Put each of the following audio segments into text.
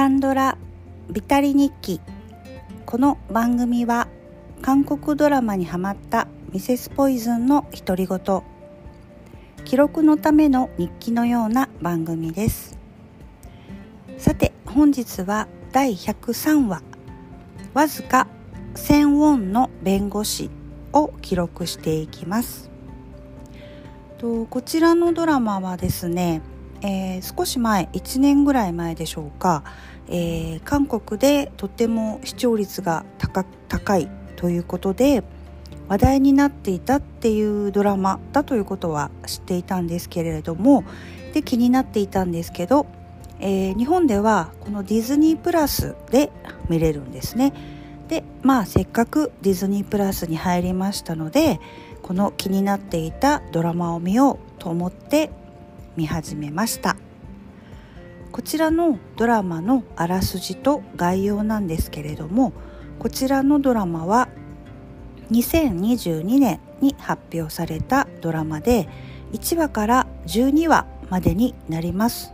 カンドラビタリ日記。この番組は韓国ドラマにハマったミセスポイズンの独り言。記録のための日記のような番組です。さて本日は第103話。わずか1000ウォンの弁護士を記録していきます。とこちらのドラマはですねえー、少し前1年ぐらい前でしょうか、えー、韓国でとても視聴率が高いということで話題になっていたっていうドラマだということは知っていたんですけれどもで気になっていたんですけど、えー、日本ではこのディズニープラスで見れるんですね。でまあせっかくディズニープラスに入りましたのでこの気になっていたドラマを見ようと思って見始めましたこちらのドラマのあらすじと概要なんですけれどもこちらのドラマは2022年に発表されたドラマで1話から12話までになります。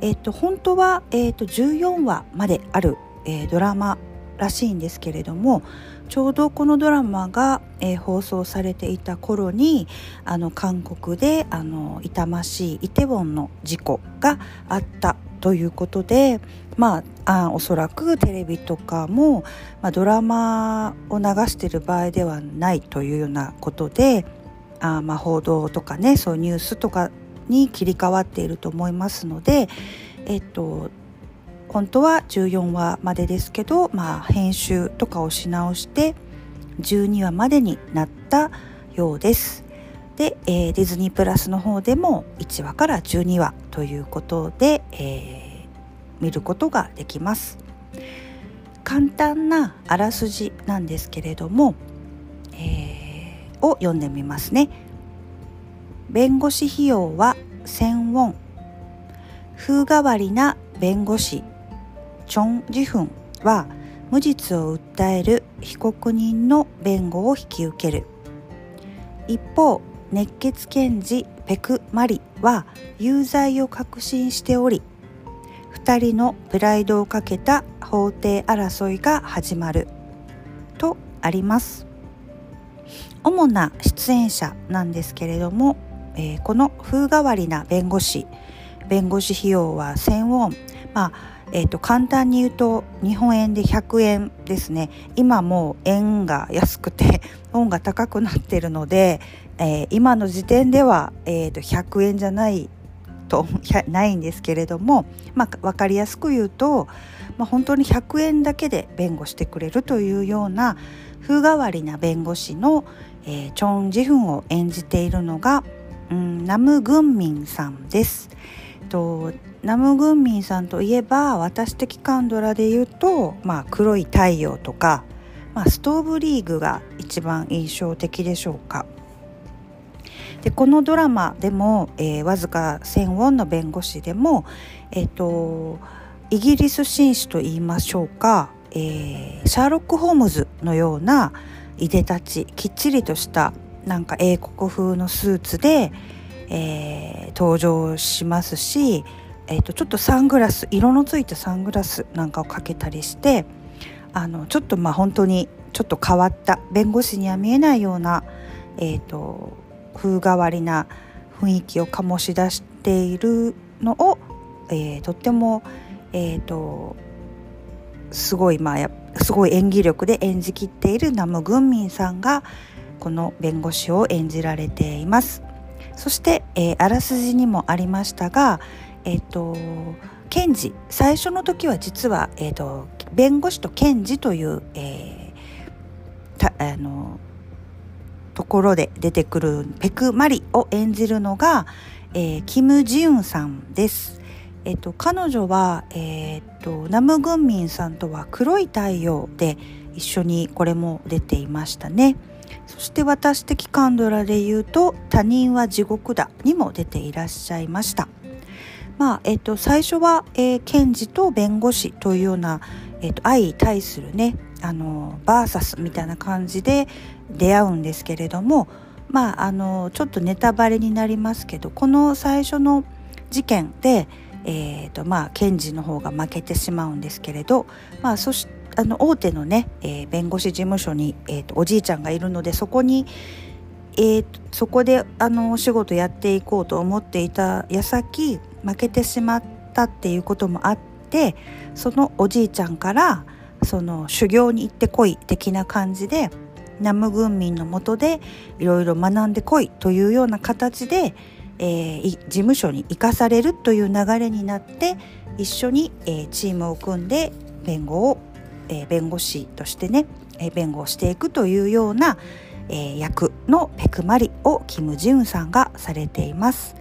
えっ、と本当は、えっ、と14話まである、えー、ドラマらしいんですけれどもちょうどこのドラマが、えー、放送されていた頃にあの韓国であの痛ましいイテウォンの事故があったということでまああおそらくテレビとかも、まあ、ドラマを流している場合ではないというようなことであまあ報道とかねそういうニュースとかに切り替わっていると思いますのでえっと本当は14話までですけど、まあ、編集とかをし直して12話までになったようです。で、えー、ディズニープラスの方でも1話から12話ということで、えー、見ることができます。簡単なあらすじなんですけれども、えー、を読んでみますね。弁護士費用は1000ウォン。風変わりな弁護士チョン・ジフンは無実を訴える被告人の弁護を引き受ける。一方熱血検事ペク・マリは有罪を確信しており2人のプライドをかけた法廷争いが始まる。とあります。主な出演者なんですけれども、えー、この風変わりな弁護士。弁護士費用は1000ウォン。まあえーと、簡単に言うと日本円で100円ですね今もう円が安くて 本が高くなっているので、えー、今の時点では、えーと、100円じゃないと ないんですけれども、まあ、分かりやすく言うと、まあ、本当に100円だけで弁護してくれるというような風変わりな弁護士の、えー、チョン・ジフンを演じているのが、うん、ナム・グンミンさんです。とナム・グンミンさんといえば私的カンドラで言うと、まあ、黒い太陽とか、まあ、ストーブリーグが一番印象的でしょうか。でこのドラマでも、えー、わずか1000ウォンの弁護士でも、えーと、イギリス紳士と言いましょうか、えー、シャーロック・ホームズのようないでたちきっちりとしたなんか英国風のスーツで、えー、登場しますし、えーと、ちょっとサングラス色のついたサングラスなんかをかけたりしてあのちょっとまあ本当にちょっと変わった弁護士には見えないような、えーと、風変わりな雰囲気を醸し出しているのを、えー、とっても、えーと、すごいまあすごい演技力で演じきっているナム・グンミンさんがこの弁護士を演じられています。そして、えー、あらすじにもありましたが、えっ、と検事最初の時は実は、えーと、弁護士と検事という、えー、あのところで出てくるペク・マリを演じるのが、えー、キム・ジウンさんです。えっと、彼女は、えー、っとナム・グンミンさんとは黒い太陽で一緒にこれも出ていましたね。そして私的カンドラで言うと「他人は地獄だ」にも出ていらっしゃいました。まあえっと、最初は、えー、検事と弁護士というような、えっと、相対するねあのバーサスみたいな感じで出会うんですけれどもまああのちょっとネタバレになりますけどこの最初の事件で、えーとまあ、検事の方が負けてしまうんですけれど、まあ、そしあの大手のね、えー、弁護士事務所に、えーと、おじいちゃんがいるのでそこに、えーと、そこであのお仕事やっていこうと思っていた矢先負けてしまったっていうこともあってそのおじいちゃんからその修行に行ってこい的な感じで南無軍民のもとでいろいろ学んでこいというような形で、えー、事務所に生かされるという流れになって一緒に、えー、チームを組んで弁護をえー、弁護士としてね、えー、弁護をしていくというような、えー、役のペクマリをキム・ジウンさんがされています。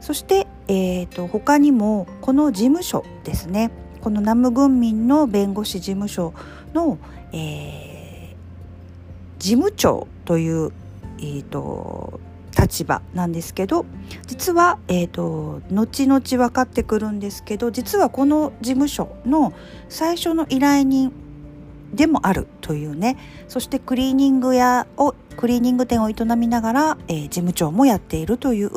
そして、えーと、他にもこの事務所ですね。この南無軍民の弁護士事務所の、えー、事務長という、えーと立場なんですけど実は、えーと、後々分かってくるんですけど実はこの事務所の最初の依頼人でもあるというね。そしてクリーニング屋をクリーニング店を営みながら、えー、事務長もやっているという、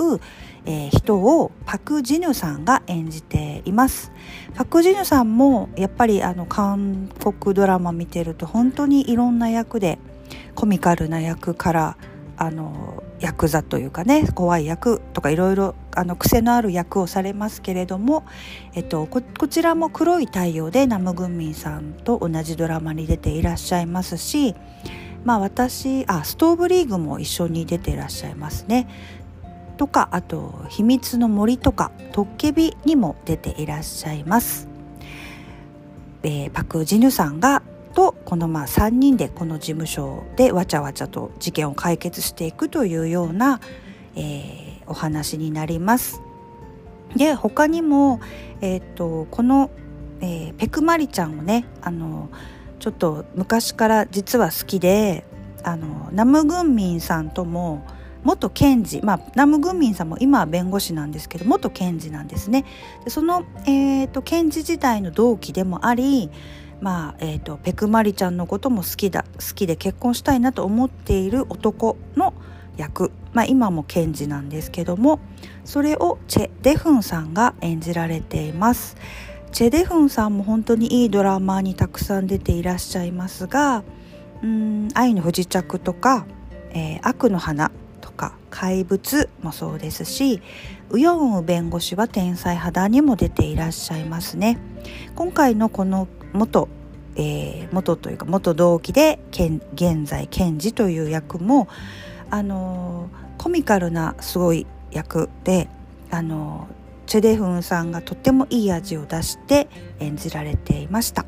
えー、人をパク・ジヌさんが演じています。パク・ジヌさんもやっぱりあの韓国ドラマ見てると本当にいろんな役でコミカルな役からあのヤクザというかね怖い役とかいろいろ癖のある役をされますけれども、えっと、こちらも黒い太陽でナムグンミンさんと同じドラマに出ていらっしゃいますしまあ私あストーブリーグも一緒に出ていらっしゃいますね。とかあと「秘密の森」とか「トッケビ」にも出ていらっしゃいます。えー、パク・ジヌさんがとこのまあ3人でこの事務所でわちゃわちゃと事件を解決していくというような、えー、お話になります。で他にも、えーと、この、えー、ペクマリちゃんをねあのちょっと昔から実は好きであのナムグンミンさんとも元検事まあナムグンミンさんも今は弁護士なんですけど元検事なんですね。でその、えーと検事時代の同期でもありまあえーと、ペクマリちゃんのことも好きだ好きで結婚したいなと思っている男の役、まあ、今も検事なんですけどもそれをチェ・デフンさんが演じられています。チェ・デフンさんも本当にいいドラマにたくさん出ていらっしゃいますが「うん愛の不時着」とか、えー「悪の花」とか「怪物」もそうですしウヨンウ弁護士は天才肌にも出ていらっしゃいますね。今回のこの元、えー、元というか元同期で現在検事という役もあのー、コミカルなすごい役であのー、チェデフンさんがとってもいい味を出して演じられていました。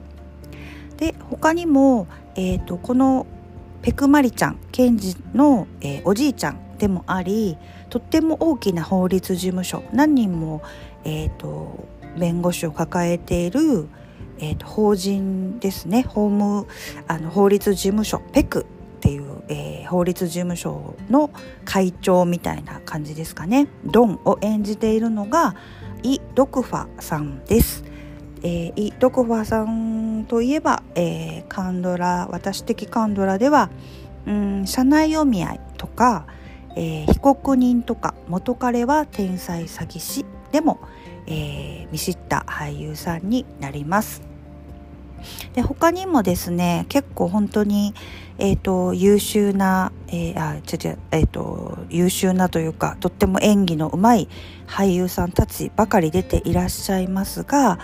で他にも、えーと、このペクマリちゃん検事の、えー、おじいちゃんでもありとっても大きな法律事務所何人も、えーと弁護士を抱えているえーと、法人ですね法務あの法律事務所ペクっていう、えー、法律事務所の会長みたいな感じですかねドンを演じているのがイ・ドクファさんです。えー、イ・ドクファさんといえば、えー、カンドラ私的カンドラではうん社内読み合いとか、えー、被告人とか元彼は天才詐欺師でも、えー、見知った俳優さんになります。で他にもですね結構本当に、えーと、優秀な、えー、あ違うえーと、優秀なというかとっても演技のうまい俳優さんたちばかり出ていらっしゃいますが、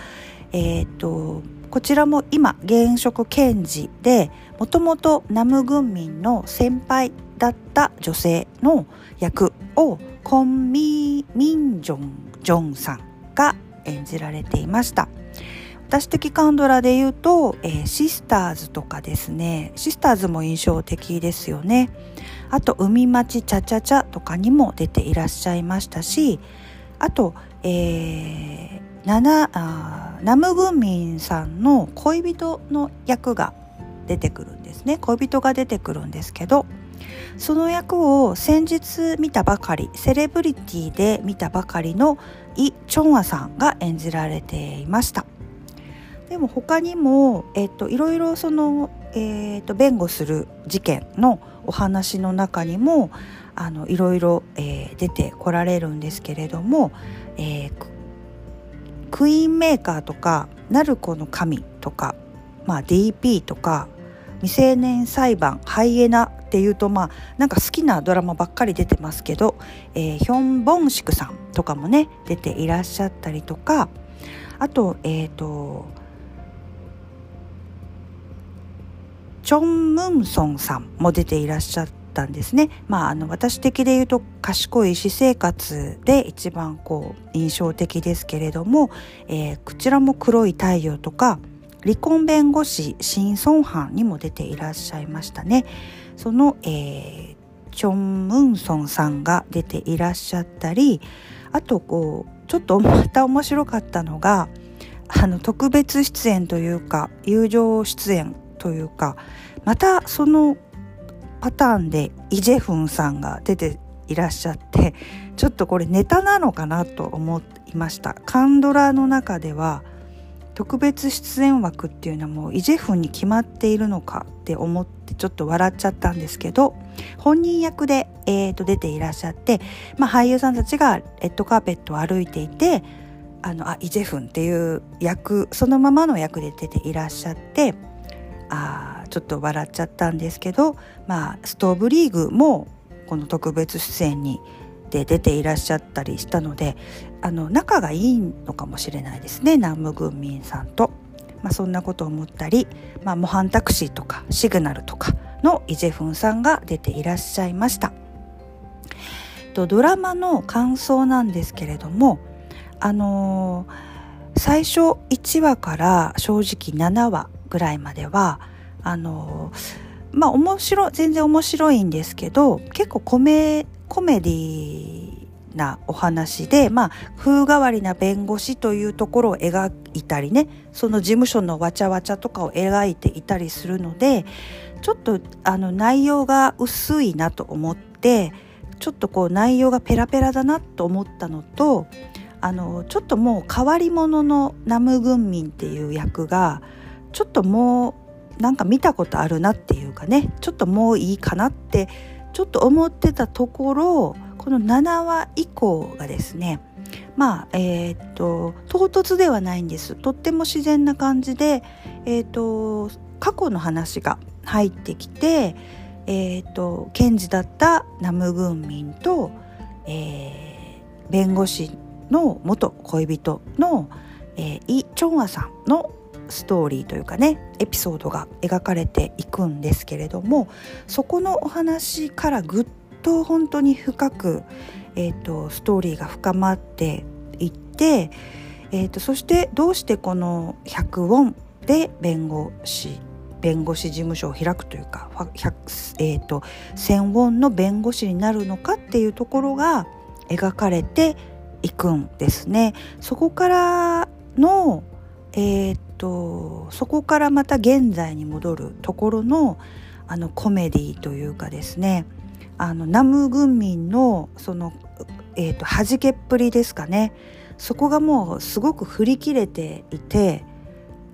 えーと、こちらも今現職検事でもともとナム軍民の先輩だった女性の役をコンミ・ミンジョンジョンさんが演じられていました。私的カンドラで言うと、えー、シスターズとかですね。シスターズも印象的ですよね。あと海町チャチャチャとかにも出ていらっしゃいましたしあと、えー、ナあナムグンミンさんの恋人の役が出てくるんですね。恋人が出てくるんですけどその役を先日見たばかりセレブリティで見たばかりのイ・チョンアさんが演じられていました。でも他にも、えっと、いろいろその、えっと、弁護する事件のお話の中にもあのいろいろ、えー、出てこられるんですけれども、えー、クイーンメーカーとかナルコの神とか、まあ、DP とか未成年裁判ハイエナっていうとまあなんか好きなドラマばっかり出てますけど、えー、ヒョン・ボンシクさんとかもね出ていらっしゃったりとかあとえっ、ー、とチョン・ムンソンさんも出ていらっしゃったんですね。まあ、あの私的で言うと賢い私生活で一番こう印象的ですけれども、えー、こちらも黒い太陽とか離婚弁護士シン・ソンハンにも出ていらっしゃいましたね。その、えー、チョン・ムンソンさんが出ていらっしゃったりあとこうちょっと また面白かったのがあの特別出演というか友情出演というかまたそのパターンでイ・ジェフンさんが出ていらっしゃってちょっとこれネタなのかなと思いました。カンドラの中では特別出演枠っていうのはもうイ・ジェフンに決まっているのかって思ってちょっと笑っちゃったんですけど本人役で、えー、と出ていらっしゃって、まあ、俳優さんたちがレッドカーペットを歩いていてあのあイ・ジェフンっていう役そのままの役で出ていらっしゃってあちょっと笑っちゃったんですけど、まあ、ストーブリーグもこの特別出演にで出ていらっしゃったりしたのであの仲がいいのかもしれないですね南無軍民さんと。まあ、そんなことを思ったり、まあ、模範タクシーとかシグナルとかのイ・ジェフンさんが出ていらっしゃいました。とドラマの感想なんですけれどもあのー、最初1話から正直7話ぐらいまではあのまあ面白全然面白いんですけど結構コメコメディなお話で、まあ、風変わりな弁護士というところを描いたりねその事務所のわちゃわちゃとかを描いていたりするのでちょっとあの内容が薄いなと思ってちょっとこう内容がペラペラだなと思ったのとあのちょっともう変わり者のナム・グンミンっていう役がちょっともうなんか見たことあるなっていうかねちょっともういいかなってちょっと思ってたところこの7話以降がですねまあえー、っと唐突ではないんです。とっても自然な感じで、えー、っと過去の話が入ってきて、えー、っと検事だったナム・グンミンと、えー、弁護士の元恋人の、えー、イ・チョンアさんのストーリーというかねエピソードが描かれていくんですけれどもそこのお話からぐっと本当に深く、えーと、ストーリーが深まっていって、えーと、そしてどうしてこの100ウォンで弁護士弁護士事務所を開くというか、えーと、1000ウォンの弁護士になるのかっていうところが描かれていくんですね。そこからのえー、とそこからまた現在に戻るところのあのコメディというかですねあのナム軍民のその、えー、と弾けっぷりですかねそこがもうすごく振り切れていて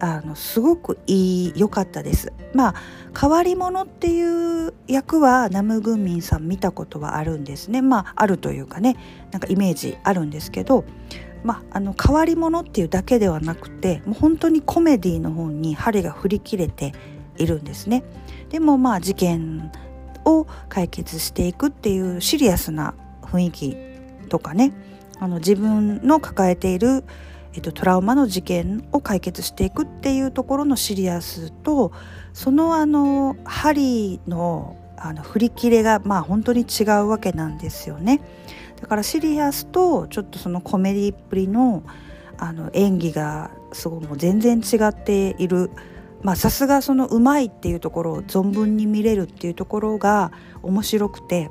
あのすごくいい良かったです。まあ変わり者っていう役はナム・グンミンさん見たことはあるんですね。まああるというかねなんかイメージあるんですけどまあ、あの変わり者っていうだけではなくてもう本当にコメディの方に針が振り切れているんですね。でもまあ事件を解決していくっていうシリアスな雰囲気とかねあの自分の抱えている、えっと、トラウマの事件を解決していくっていうところのシリアスとそのあの針のあの振り切れがまあ本当に違うわけなんですよね。だからシリアスとちょっとそのコメディっぷりのあの演技がすごいもう全然違っている。まあさすがそのうまいっていうところを存分に見れるっていうところが面白くて。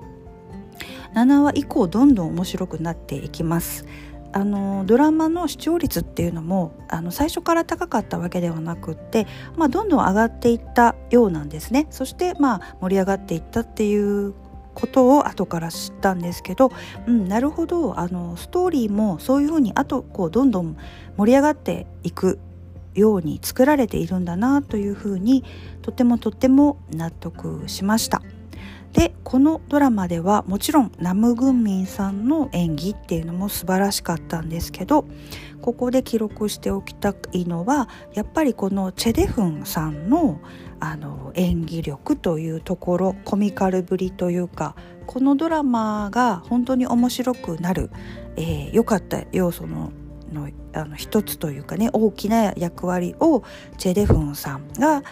7話以降どんどん面白くなっていきます。あのドラマの視聴率っていうのもあの最初から高かったわけではなくって、まあ、どんどん上がっていったようなんですね。そしてまあ盛り上がっていったっていうことを後から知ったんですけど、うん、なるほどあのストーリーもそういうふうにあとこうどんどん盛り上がっていくように作られているんだなというふうにとてもとっても納得しました。でこのドラマではもちろんナム・グンミンさんの演技っていうのも素晴らしかったんですけどここで記録しておきたいのはやっぱりこのチェ・デフンさんのあの演技力というところコミカルぶりというかこのドラマが本当に面白くなる良、えー、かった要素ののあの一つというかね大きな役割をチェ・デフンさんが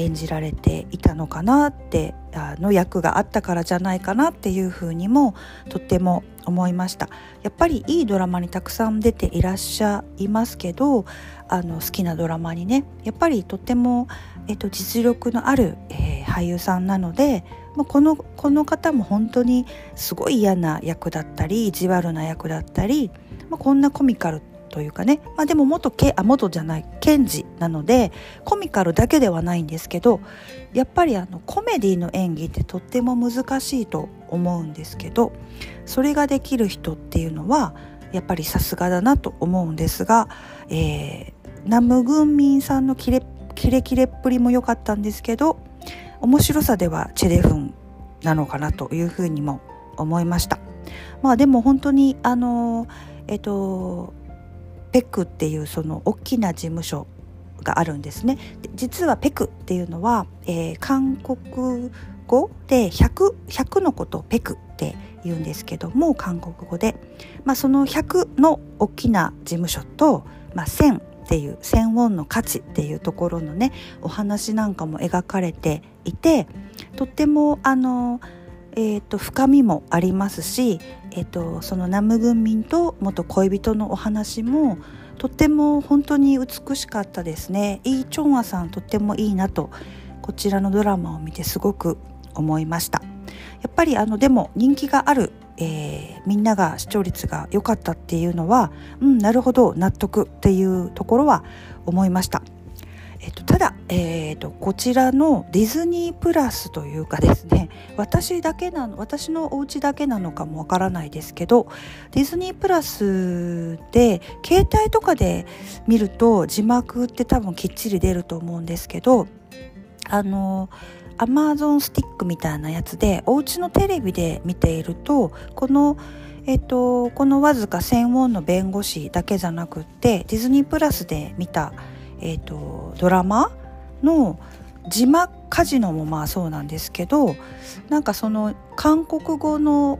演じられていたのかなってあの役があったからじゃないかなっていうふうにもとっても思いました。やっぱりいいドラマにたくさん出ていらっしゃいますけどあの好きなドラマにねやっぱりとっても、えっと、実力のある、えー、俳優さんなのでこのこの方も本当にすごい嫌な役だったり意地悪な役だったり、まあ、こんなコミカルというかね、まあ、でも元けあ元じゃない検事なのでコミカルだけではないんですけどやっぱりあのコメディの演技ってとっても難しいと思うんですけどそれができる人っていうのはやっぱりさすがだなと思うんですが、えー、ナムグンミンさんのキレキレキレっぷりも良かったんですけど面白さではチェレフンなのかなというふうにも思いました。まあでも本当にあのえっとペクっていうその大きな事務所があるんですね。実はペクっていうのは、えー、韓国語で 100, 100のことをペクって言うんですけども韓国語で、まあ、その100の大きな事務所と、まあ、1000っていう1000ウォンの価値っていうところのねお話なんかも描かれていてとってもあのえーと、深みもありますし、えーと、そのナム軍民と元恋人のお話もとっても本当に美しかったですね。イ・チョンアさんとってもいいなとこちらのドラマを見てすごく思いました。やっぱりあのでも人気がある、えー、みんなが視聴率が良かったっていうのはうんなるほど納得っていうところは思いました。っと、ただ、えーと、こちらのディズニープラスというかですね私だけなの私のお家だけなのかもわからないですけどディズニープラスで携帯とかで見ると字幕って多分きっちり出ると思うんですけどあのアマゾンスティックみたいなやつでお家のテレビで見ているとこのえっと、このわずか1000ウォンの弁護士だけじゃなくってディズニープラスで見たえーと、ドラマの字幕カジノもまあそうなんですけどなんかその韓国語の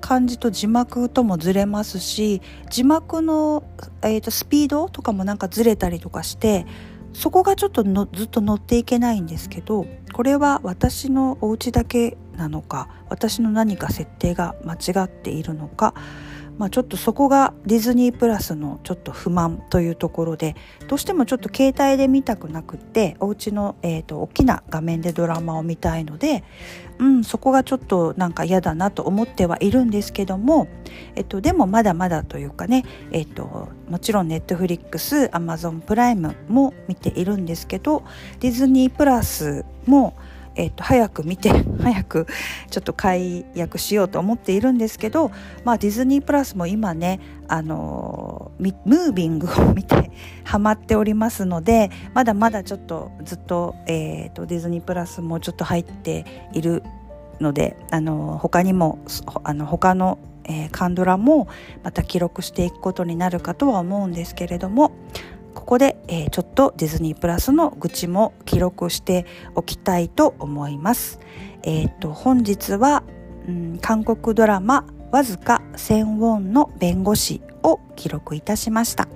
漢字と字幕ともずれますし字幕の、えーと、スピードとかもなんかずれたりとかしてそこがちょっとのずっと乗っていけないんですけどこれは私のお家だけなのか私の何か設定が間違っているのかまあ、ちょっとそこがディズニープラスのちょっと不満というところでどうしてもちょっと携帯で見たくなくってお家の、えーと、大きな画面でドラマを見たいので、うん、そこがちょっとなんか嫌だなと思ってはいるんですけども、えっと、でもまだまだというかね、えっと、もちろんネットフリックスアマゾンプライムも見ているんですけどディズニープラスもえー、と早く見て 早くちょっと解約しようと思っているんですけど、まあ、ディズニープラスも今ね、あの、ムービングを見て ハマっておりますのでまだまだちょっとずっと,、えーと、ディズニープラスもちょっと入っているので、あの、他にもあの他のえー、カンドラもまた記録していくことになるかとは思うんですけれどもここで、えー、ちょっとディズニープラスの愚痴も記録しておきたいと思います。えっ、ー、と本日は、うん、韓国ドラマわずか1000ウォンの弁護士を記録いたしました。